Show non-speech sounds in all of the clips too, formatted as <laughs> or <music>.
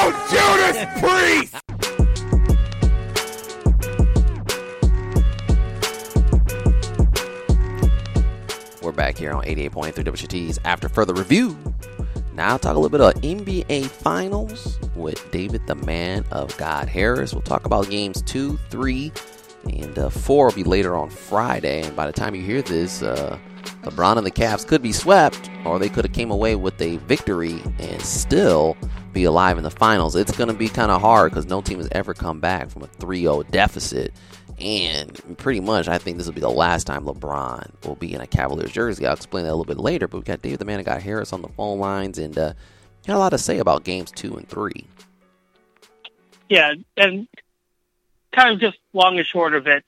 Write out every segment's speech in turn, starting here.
Oh, Judas Priest! We're back here on 88.3 WXUT's After Further Review. Now I'll talk a little bit of NBA Finals with David the Man of God Harris. We'll talk about games two, three, and uh, four will be later on Friday. And by the time you hear this, uh, LeBron and the Cavs could be swept, or they could have came away with a victory and still be alive in the finals. It's going to be kind of hard because no team has ever come back from a 3-0 deficit. And pretty much, I think this will be the last time LeBron will be in a Cavaliers jersey. I'll explain that a little bit later. But we got David the Man, got Harris on the phone lines, and uh, got a lot to say about games two and three. Yeah, and kind of just long and short of it,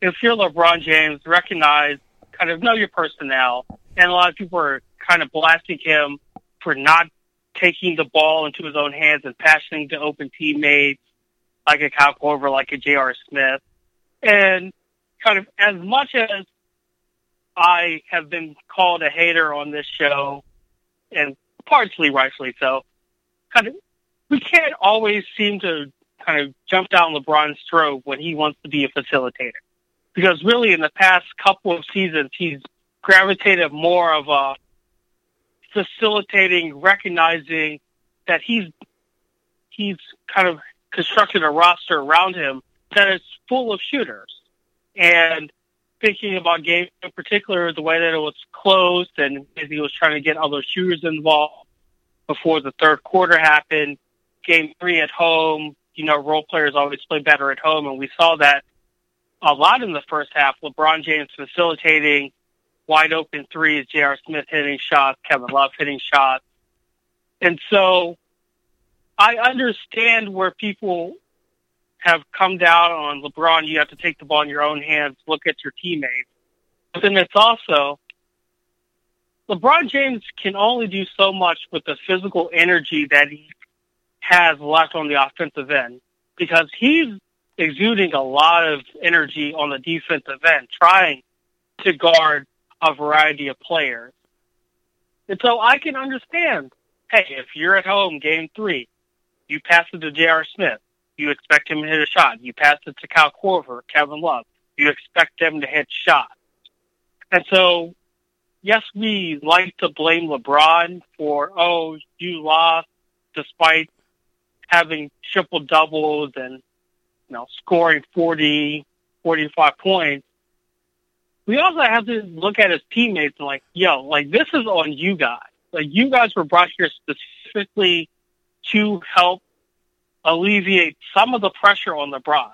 if you're LeBron James, recognize, kind of know your personnel, and a lot of people are kind of blasting him for not taking the ball into his own hands and passing to open teammates like a Kyle Korver, like a J.R. Smith. And kind of as much as I have been called a hater on this show, and partially rightfully so, kind of we can't always seem to kind of jump down LeBron's throat when he wants to be a facilitator. Because really in the past couple of seasons he's gravitated more of a facilitating, recognizing that he's he's kind of constructed a roster around him that is full of shooters. And thinking about game in particular, the way that it was closed and he was trying to get other shooters involved before the third quarter happened. Game three at home, you know, role players always play better at home, and we saw that a lot in the first half. LeBron James facilitating wide open threes, J.R. Smith hitting shots, Kevin Love hitting shots. And so I understand where people have come down on LeBron. You have to take the ball in your own hands, look at your teammates. But then it's also LeBron James can only do so much with the physical energy that he has left on the offensive end because he's exuding a lot of energy on the defensive end, trying to guard a variety of players. And so I can understand, hey, if you're at home game three, you pass it to J.R. Smith, you expect him to hit a shot. You pass it to Kyle Korver, Kevin Love, you expect them to hit shots. And so, yes, we like to blame LeBron for, oh, you lost despite having triple doubles and, you know, scoring 40, 45 points we also have to look at his teammates and like, yo, like this is on you guys. Like you guys were brought here specifically to help alleviate some of the pressure on LeBron.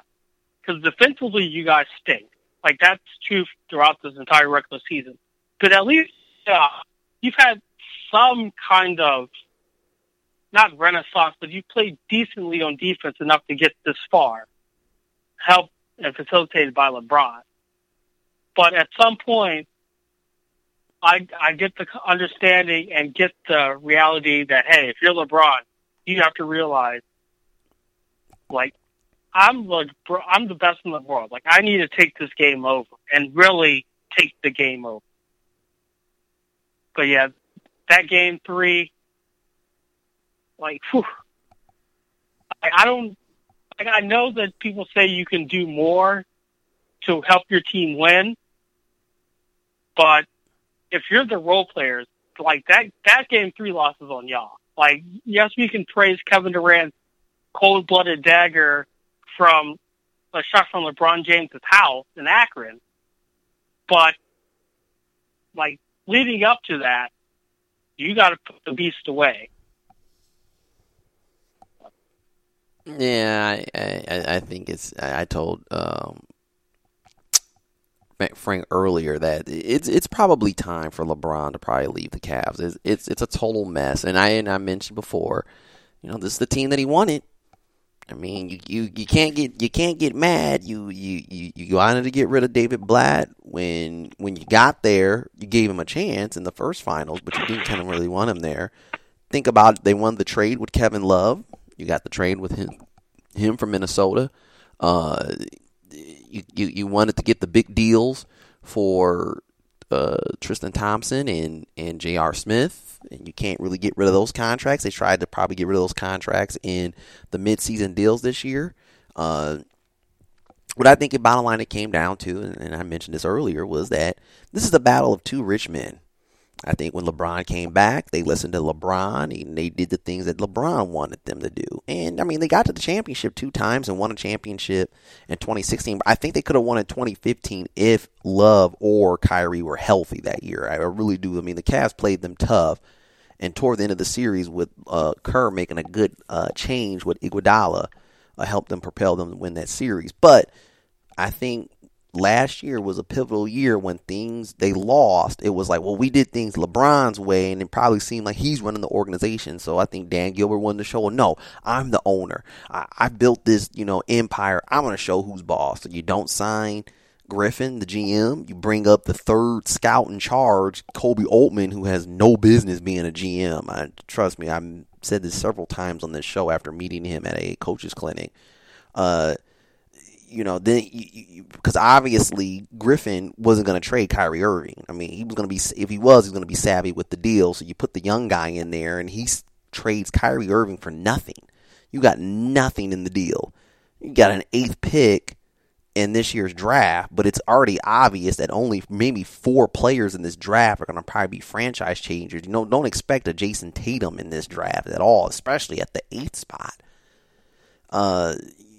Because defensively, you guys stink. Like that's true throughout this entire regular season. But at least uh, you've had some kind of not renaissance, but you played decently on defense enough to get this far, helped and facilitated by LeBron. But at some point, I I get the understanding and get the reality that hey, if you're LeBron, you have to realize, like, I'm the I'm the best in the world. Like, I need to take this game over and really take the game over. But yeah, that game three, like, whew, I, I don't. Like, I know that people say you can do more to help your team win, but if you're the role players, like that, that game three losses on y'all. Like, yes, we can praise Kevin Durant's cold-blooded dagger from a shot from LeBron James's house in Akron, but like leading up to that, you got to put the beast away. Yeah, I, I, I think it's. I told um, Frank earlier that it's it's probably time for LeBron to probably leave the Cavs. It's it's, it's a total mess, and I and I mentioned before, you know, this is the team that he wanted. I mean, you, you, you can't get you can't get mad. You you you you wanted to get rid of David Blatt when when you got there. You gave him a chance in the first finals, but you didn't kind of really want him there. Think about it, they won the trade with Kevin Love. You got the trade with him him from Minnesota. Uh, you, you you wanted to get the big deals for uh, Tristan Thompson and and J.R. Smith and you can't really get rid of those contracts. They tried to probably get rid of those contracts in the midseason deals this year. Uh, what I think, in bottom line, it came down to, and I mentioned this earlier, was that this is the battle of two rich men. I think when LeBron came back, they listened to LeBron and they did the things that LeBron wanted them to do. And I mean, they got to the championship two times and won a championship in 2016. I think they could have won in 2015 if Love or Kyrie were healthy that year. I really do. I mean, the Cavs played them tough and toward the end of the series with uh, Kerr making a good uh, change with Iguodala uh, helped them propel them to win that series. But I think last year was a pivotal year when things they lost. It was like, well, we did things LeBron's way, and it probably seemed like he's running the organization. So I think Dan Gilbert wanted to show, no, I'm the owner. I, I built this, you know, empire. I'm going to show who's boss. So you don't sign Griffin, the GM. You bring up the third scout in charge, Koby Altman, who has no business being a GM. I, trust me, I've said this several times on this show after meeting him at a coach's clinic. Uh, you know, then because obviously Griffin wasn't going to trade Kyrie Irving. I mean, he was going to be if he was, he's going to be savvy with the deal. So you put the young guy in there, and he trades Kyrie Irving for nothing. You got nothing in the deal. You got an eighth pick in this year's draft, but it's already obvious that only maybe four players in this draft are going to probably be franchise changers. You know, don't expect a Jayson Tatum in this draft at all, especially at the eighth spot. Uh,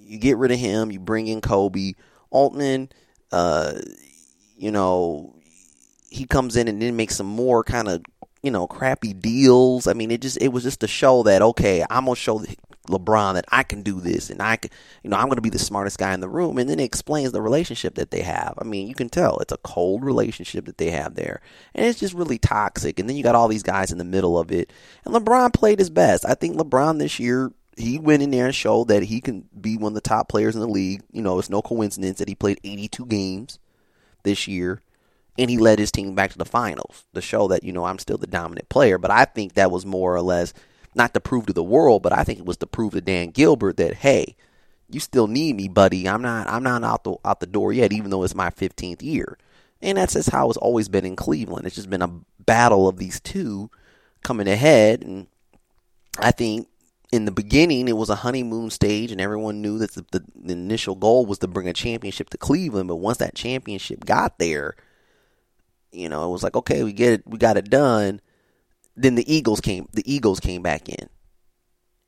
you get rid of him, you bring in Koby Altman. Uh, you know, he comes in and then makes some more kind of you know crappy deals. I mean, it just it was just to show that okay, I'm gonna show LeBron that I can do this and I can, you know, I'm to be the smartest guy in the room. And then it explains the relationship that they have. I mean, you can tell it's a cold relationship that they have there. And it's just really toxic. And then you got all these guys in the middle of it. And LeBron played his best. I think LeBron this year, he went in there and showed that he can be one of the top players in the league. You know, it's no coincidence that he played 82 games this year and he led his team back to the finals to show that you know I'm still the dominant player. But I think that was more or less not to prove to the world, but I think it was to prove to Dan Gilbert that hey, you still need me, buddy. I'm not I'm not out the out the door yet, even though it's my 15th year. And that's just how it's always been in Cleveland. It's just been a battle of these two coming ahead, and I think in the beginning it was a honeymoon stage, and everyone knew that the, the, the initial goal was to bring a championship to Cleveland. But once that championship got there, you know, it was like okay, we get it, we got it done then the Eagles came the Eagles came back in.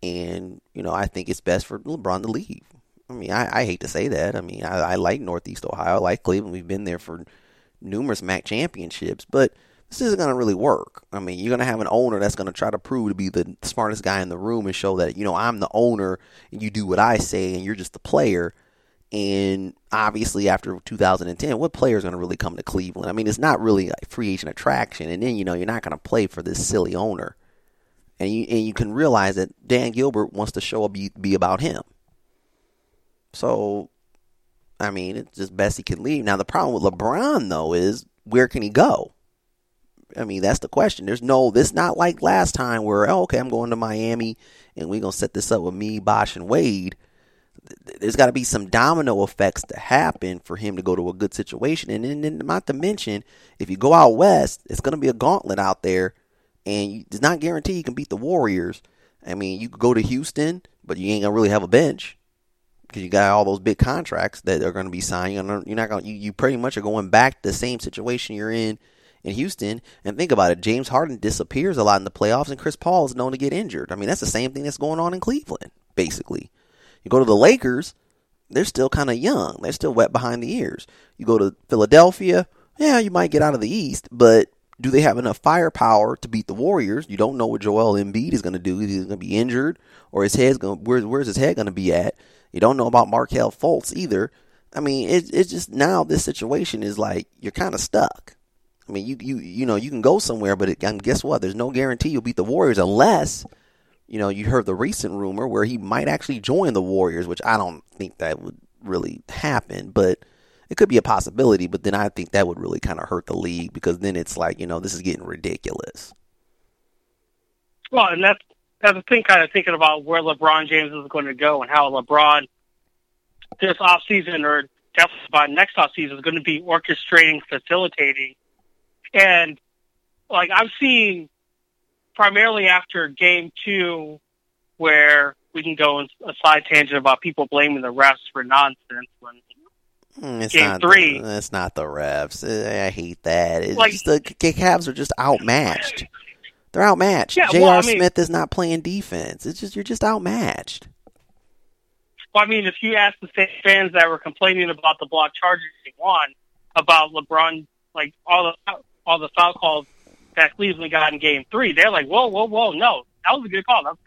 And, you know, I think it's best for LeBron to leave. I mean, I, I hate to say that. I mean, I, I like Northeast Ohio. I like Cleveland. We've been there for numerous MAC championships, but this isn't going to really work. I mean, you're going to have an owner that's going to try to prove to be the smartest guy in the room and show that, you know, I'm the owner and you do what I say and you're just the player. And obviously, after 2010, what player is going to really come to Cleveland? I mean, it's not really a free agent attraction. And then, you know, you're not going to play for this silly owner. And you, and you can realize that Dan Gilbert wants the show be, be about him. So, I mean, it's just best he can leave. Now, the problem with LeBron, though, is where can he go? I mean, that's the question. There's no, this not like last time where, oh, okay, I'm going to Miami and we're going to set this up with me, Bosh, and Wade there's got to be some domino effects to happen for him to go to a good situation. And then, not to mention, if you go out west, it's going to be a gauntlet out there, and it's not guaranteed you can beat the Warriors. I mean, you could go to Houston, but you ain't gonna really have a bench because you got all those big contracts that are going to be signed. You're not going. You, you pretty much are going back to the same situation you're in in Houston. And think about it: James Harden disappears a lot in the playoffs, and Chris Paul is known to get injured. I mean, that's the same thing that's going on in Cleveland, basically. You go to the Lakers, they're still kind of young. They're still wet behind the ears. You go to Philadelphia, yeah, you might get out of the East, but do they have enough firepower to beat the Warriors? You don't know what Joel Embiid is going to do. He's going to be injured, or his head's going. Where, where's his head going to be at? You don't know about Markelle Fultz either. I mean, it, it's just now this situation is like you're kind of stuck. I mean, you you you know you can go somewhere, but it, guess what? There's no guarantee you'll beat the Warriors unless you know, you heard the recent rumor where he might actually join the Warriors, which I don't think that would really happen, but it could be a possibility. But then I think that would really kind of hurt the league because then it's like, you know, this is getting ridiculous. Well, and that's that's the thing. Kind of thinking about where LeBron James is going to go and how LeBron this off season or definitely by next off season is going to be orchestrating, facilitating, and like I've seen primarily after game two, where we can go on a side tangent about people blaming the refs for nonsense when Mm, It's Game not three. The, it's not the refs. Uh, I hate that. It's Like- just the Cavs are just outmatched. They're outmatched. Yeah, J.R. well, I mean- Smith is not playing defense. It's just you're just outmatched. Well, I mean, if you ask the fans that were complaining about the block charges they won, about LeBron, like all the all the foul calls that Cleveland got in Game Three, they're like, "Whoa, whoa, whoa, no, that was a good call."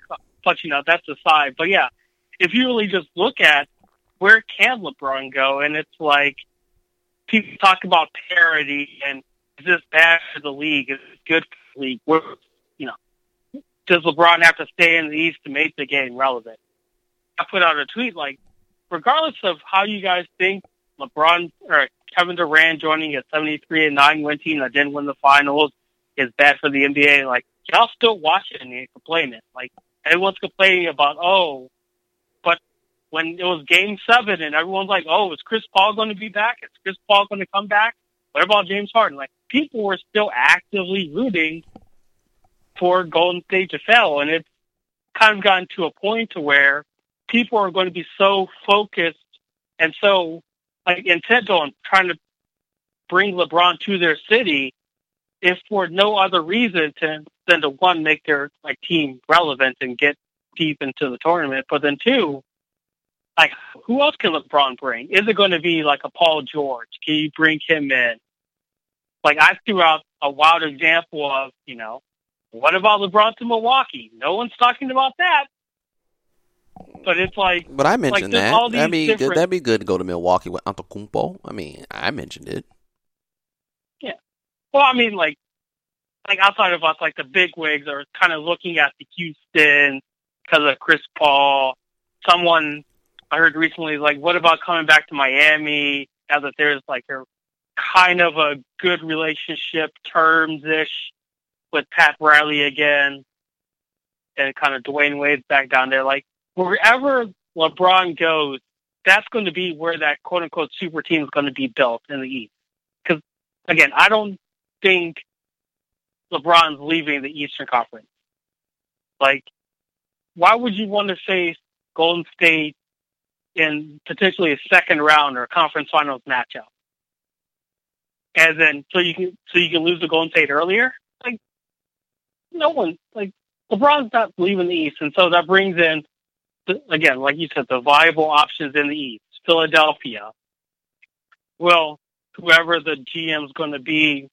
That's, you know, that's the side. But yeah, if you really just look at where can LeBron go, and it's like people talk about parity and is this bad for the league? Is it good for the league? Where, you know, does LeBron have to stay in the East to make the game relevant? I put out a tweet like, regardless of how you guys think LeBron or Kevin Durant joining a 73 and 9 win team that didn't win the finals is bad for the NBA, like, y'all still watch it and complaining. Like, everyone's complaining about, oh, but when it was game seven and everyone's like, oh, is Chris Paul going to be back? Is Chris Paul going to come back? What about James Harden? Like, people were still actively rooting for Golden State to fail. And it's kind of gotten to a point to where people are going to be so focused and so like intent on trying to bring LeBron to their city if for no other reason to, than to one make their like team relevant and get deep into the tournament, but then two, like who else can LeBron bring? Is it going to be like a Paul George? Can you bring him in? Like I threw out a wild example of you know what about LeBron to Milwaukee? No one's talking about that. But it's like But I mentioned there's that. all That'd these be good. different- That'd be good to go to Milwaukee with Antetokounmpo. I mean, I mentioned it. Yeah. Well, I mean, like, like outside of us, like the big wigs are kind of looking at the Houston because of Chris Paul. Someone I heard recently, is like, what about coming back to Miami? Now that there's like a kind of a good relationship, terms ish, with Pat Riley again, and kind of Dwyane Wade's back down there. Like wherever LeBron goes, that's going to be where that quote unquote super team is going to be built in the East. Because again, I don't think LeBron's leaving the Eastern Conference. Like, why would you want to face Golden State in potentially a second round or a conference finals matchup? And then so you can so you can lose the Golden State earlier? Like no one like LeBron's not leaving the East, and so that brings in again, like you said, the viable options in the East. Philadelphia. Well, whoever the GM is going to be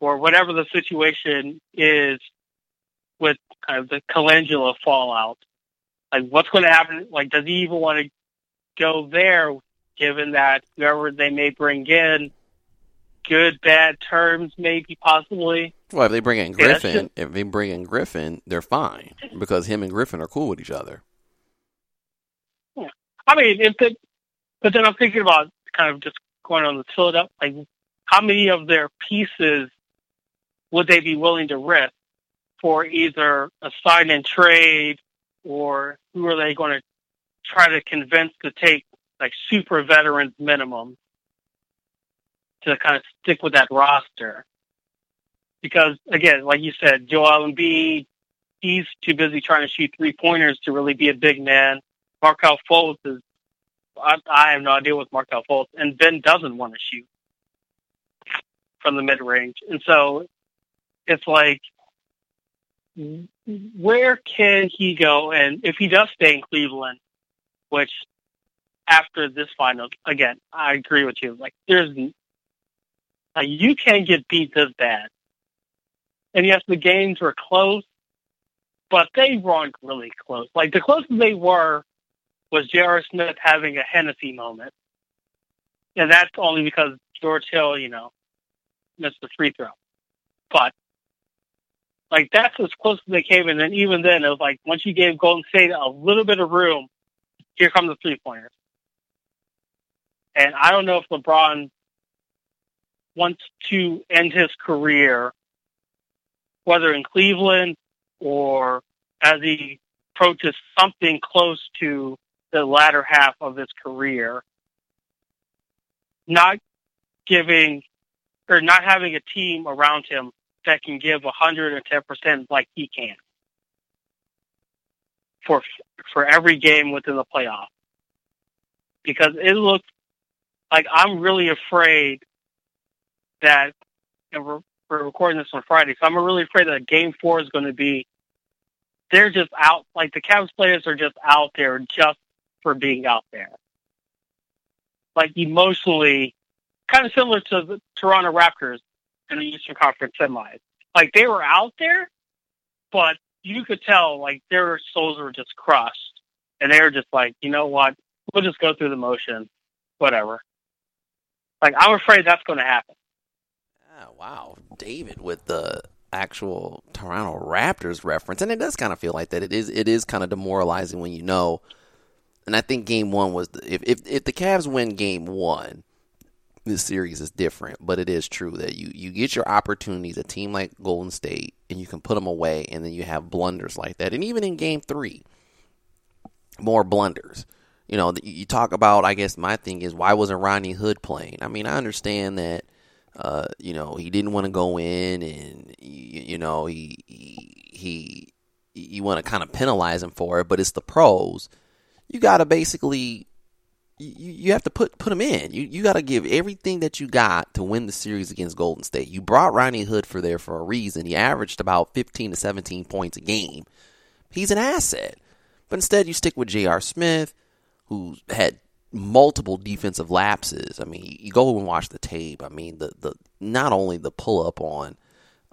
or whatever the situation is with kind of the Colangelo fallout. Like, what's going to happen? Like, does he even want to go there, given that whoever they may bring in, good, bad terms, maybe, possibly? Well, if they bring in Yeah, that's Griffin, if they bring in Griffin, they're fine because him and Griffin are cool with each other. I mean, if it, but then I'm thinking about kind of just going on the Philadelphia, like, how many of their pieces would they be willing to risk for either a sign and trade or who are they going to try to convince to take like super veterans minimum to kind of stick with that roster? Because again, like you said, Joel Embiid, he's too busy trying to shoot three pointers to really be a big man. Markelle Fultz is, I, I have no idea what Markelle Fultz, and Ben doesn't want to shoot from the mid range. And so it's like, where can he go? And if he does stay in Cleveland, which after this final, again, I agree with you. Like, there's, like, you can't get beat this bad. And yes, the games were close, but they weren't really close. Like, the closest they were was J.R. Smith having a Hennessy moment. And that's only because George Hill, you know, missed the free throw. But Like that's as close as they came, and then even then, it was like once you gave Golden State a little bit of room, here come the three pointers. And I don't know if LeBron wants to end his career, whether in Cleveland or as he approaches something close to the latter half of his career, not giving or not having a team around him that can give 110% like he can for for every game within the playoff. Because it looks like I'm really afraid that and we're, we're recording this on Friday, so I'm really afraid that game four is going to be they're just out like the Cavs players are just out there just for being out there. Like emotionally kind of similar to the Toronto Raptors in the Eastern Conference semis. Like they were out there, but you could tell like their souls were just crushed, and they were just like, you know what, we'll just go through the motion, whatever. Like I'm afraid that's going to happen. Oh, wow, David with the actual Toronto Raptors reference, and it does kind of feel like that. It is it is kind of demoralizing when you know. And I think Game One was the, if if if the Cavs win Game One, this series is different, but it is true that you you get your opportunities. A team like Golden State, and you can put them away, and then you have blunders like that. And even in Game Three, more blunders. You know, you talk about. I guess my thing is why wasn't Rodney Hood playing? I mean, I understand that. Uh, you know, he didn't want to go in, and you, you know, he he he you want to kind of penalize him for it, but it's the pros. You got to basically you, you have to put put them in. You you got to give everything that you got to win the series against Golden State. You brought Rodney Hood for there for a reason. He averaged about 15 to 17 points a game. He's an asset. But instead you stick with J.R. Smith who had multiple defensive lapses. I mean, you go and watch the tape. I mean, the the not only the pull up on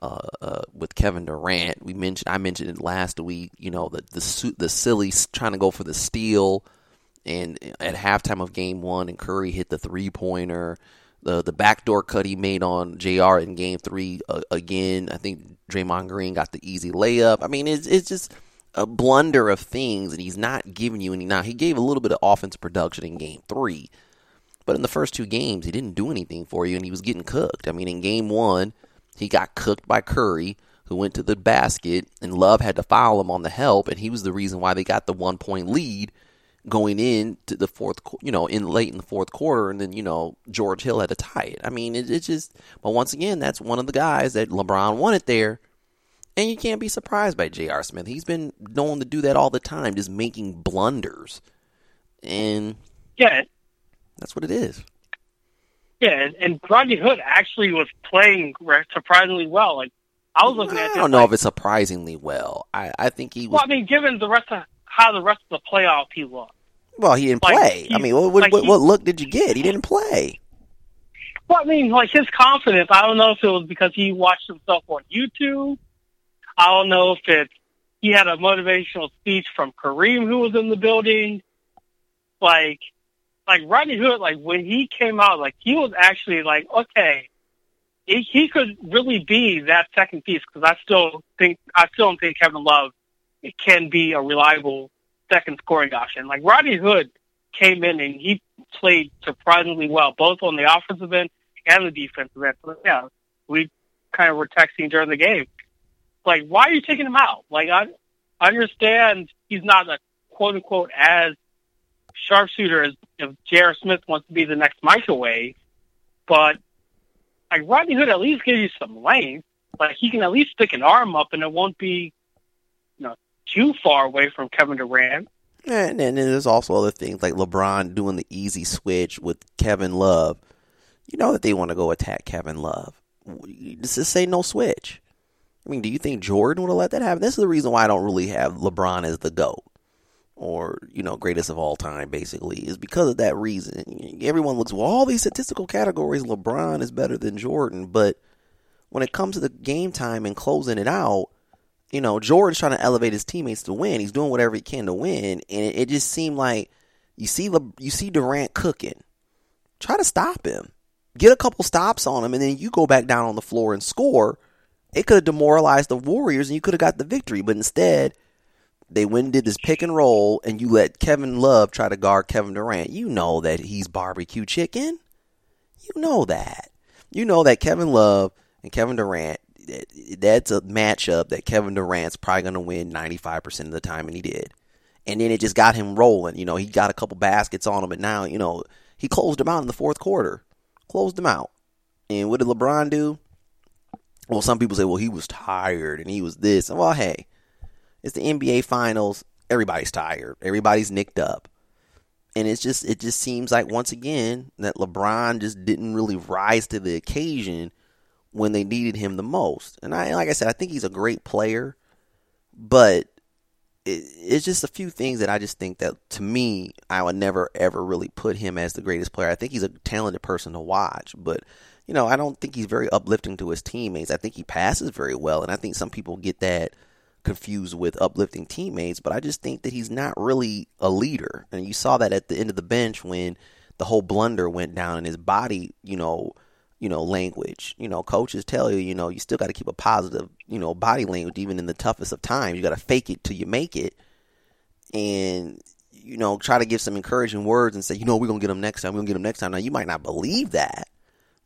uh, uh, with Kevin Durant, we mentioned I mentioned it last week. You know, the the the silly trying to go for the steal and at halftime of game one, and Curry hit the three pointer. The the backdoor cut he made on J.R. in game three uh, again. I think Draymond Green got the easy layup. I mean, it's it's just a blunder of things, and he's not giving you any. Now he gave a little bit of offensive production in game three, but in the first two games he didn't do anything for you, and he was getting cooked. I mean, in game one he got cooked by Curry, who went to the basket, and Love had to foul him on the help, and he was the reason why they got the one point lead going in to the fourth, you know, in late in the fourth quarter, and then you know George Hill had to tie it. I mean, it, it's just, but once again, that's one of the guys that LeBron wanted there, and you can't be surprised by J.R. Smith. He's been known to do that all the time, just making blunders, and yeah, that's what it is. Yeah, and Rodney Hood actually was playing surprisingly well. Like I was looking I at. I don't know like, if it's surprisingly well. I I think he was. Well, I mean, given the rest of how the rest of the playoff he looked. Well, he didn't like, play. I mean, what what, like what, what look did you get? He didn't play. Well, I mean, like his confidence. I don't know if it was because he watched himself on YouTube. I don't know if it he had a motivational speech from Kareem, who was in the building. Like, like Rodney Hood, like when he came out, like he was actually like, okay, he, he could really be that second piece because I still think I still don't think Kevin Love can be a reliable second scoring option. Like Rodney Hood came in and he played surprisingly well, both on the offensive end and the defensive end. Yeah, we kind of were texting during the game. Like, why are you taking him out? Like, I, I understand he's not a quote unquote as sharpshooter as if J.R. Smith wants to be the next Michael microwave, but like Rodney Hood at least gives you some length. Like he can at least stick an arm up and it won't be, you know, too far away from Kevin Durant. And then there's also other things like LeBron doing the easy switch with Kevin Love. You know that they want to go attack Kevin Love. Just say no switch. I mean, do you think Jordan would have let that happen? This is the reason why I don't really have LeBron as the GOAT or, you know, greatest of all time, basically, is because of that reason. Everyone looks, well, all these statistical categories, LeBron is better than Jordan. But when it comes to the game time and closing it out, you know, Jordan's trying to elevate his teammates to win. He's doing whatever he can to win, and it, it just seemed like you see Le, you see Durant cooking. Try to stop him. Get a couple stops on him, and then you go back down on the floor and score. it could have demoralized the Warriors and you could have got the victory. But instead, they went and did this pick and roll, and you let Kevin Love try to guard Kevin Durant. You know that he's barbecue chicken. You know that. You know that Kevin Love and Kevin Durant, that's a matchup that Kevin Durant's probably going to win 95% of the time, and he did. And then it just got him rolling. You know, he got a couple baskets on him, but now, you know, he closed him out in the fourth quarter. Closed him out. And what did LeBron do? Well, some people say, well, he was tired and he was this. Well, hey, it's the NBA Finals. Everybody's tired. Everybody's nicked up. And it's just it just seems like once again that LeBron just didn't really rise to the occasion when they needed him the most. And I like I said, I think he's a great player, but it, it's just a few things that I just think that to me I would never ever really put him as the greatest player. I think he's a talented person to watch, but you know, I don't think he's very uplifting to his teammates. I think he passes very well, and I think some people get that confused with uplifting teammates, but I just think that he's not really a leader. And you saw that at the end of the bench when the whole blunder went down and his body, you know, you know, language. You know, coaches tell you, you know, you still got to keep a positive, you know, body language even in the toughest of times. You got to fake it till you make it. And you know, try to give some encouraging words and say, you know, we're gonna get him next time. We're gonna get him next time. Now you might not believe that,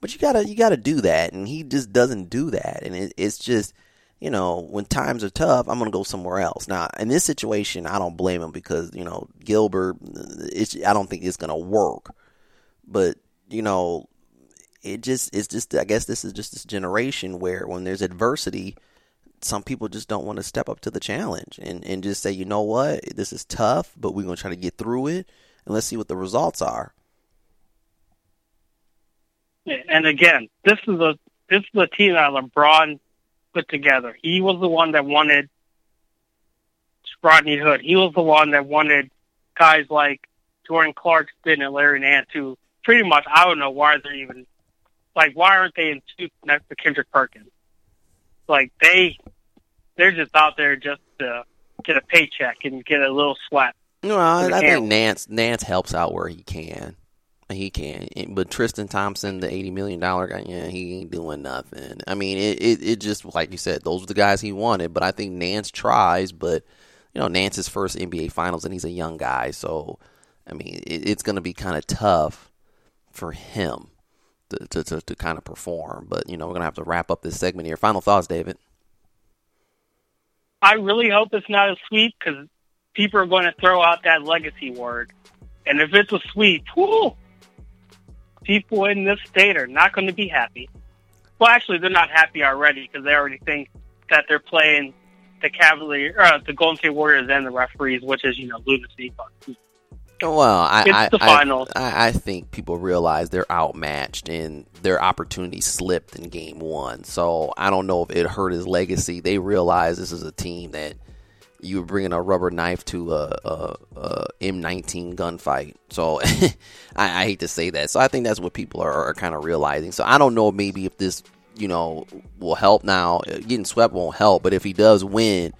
but you gotta you gotta do that, and he just doesn't do that, and it, it's just you know, when times are tough, I'm going to go somewhere else. Now, in this situation, I don't blame him because, you know, Gilbert, I don't think it's going to work. But, you know, it just, it's just, I guess this is just this generation where when there's adversity, some people just don't want to step up to the challenge and, and just say, you know what, this is tough, but we're going to try to get through it and let's see what the results are. And again, this is a this is a team that LeBron put together. He was the one that wanted Rodney Hood. He was the one that wanted guys like Jordan Clarkson and Larry Nance, who pretty much I don't know why they're even like why aren't they in two next to Kendrick Perkins? Like they they're just out there just to get a paycheck and get a little sweat. No, I, I think Nance Nance helps out where he can. He can, but Tristan Thompson, the eighty million dollar guy, yeah, he ain't doing nothing. I mean, it, it, it just like you said, those are the guys he wanted. But I think Nance tries, but you know, Nance's first NBA Finals, and he's a young guy, so I mean, it, it's going to be kind of tough for him to, to, to, to kind of perform. But you know, we're going to have to wrap up this segment here. Final thoughts, David. I really hope it's not a sweep because people are going to throw out that legacy word, and if it's a sweep, whoo, people in this state are not going to be happy. Well, actually, they're not happy already because they already think that they're playing the Cavalier, uh, the Golden State Warriors, and the referees, which is you know lunacy. But well, I, it's I, the finals. I, I think people realize they're outmatched and their opportunity slipped in game one. So I don't know if it hurt his legacy. They realize this is a team that you were bringing a rubber knife to a, a, a M19 gunfight. So <laughs> I, I, hate to say that. So I think that's what people are, are kind of realizing. So I don't know maybe if this you know will help now. Uh, getting swept won't help, but if he does win,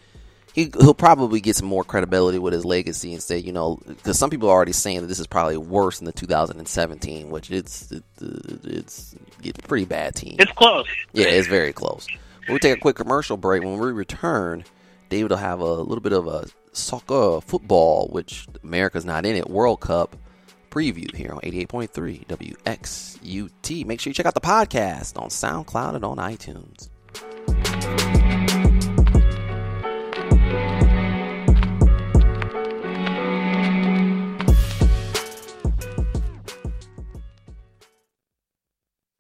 he he'll probably get some more credibility with his legacy and say you know because some people are already saying that this is probably worse than the 2017, which it's it, it's it's pretty bad team. It's close. Yeah, it's very close. We'll take a quick commercial break. When we return. David will have a little bit of a soccer football, which America's not in it, World Cup preview here on 88.3 WXUT. Make sure you check out the podcast on SoundCloud and on iTunes.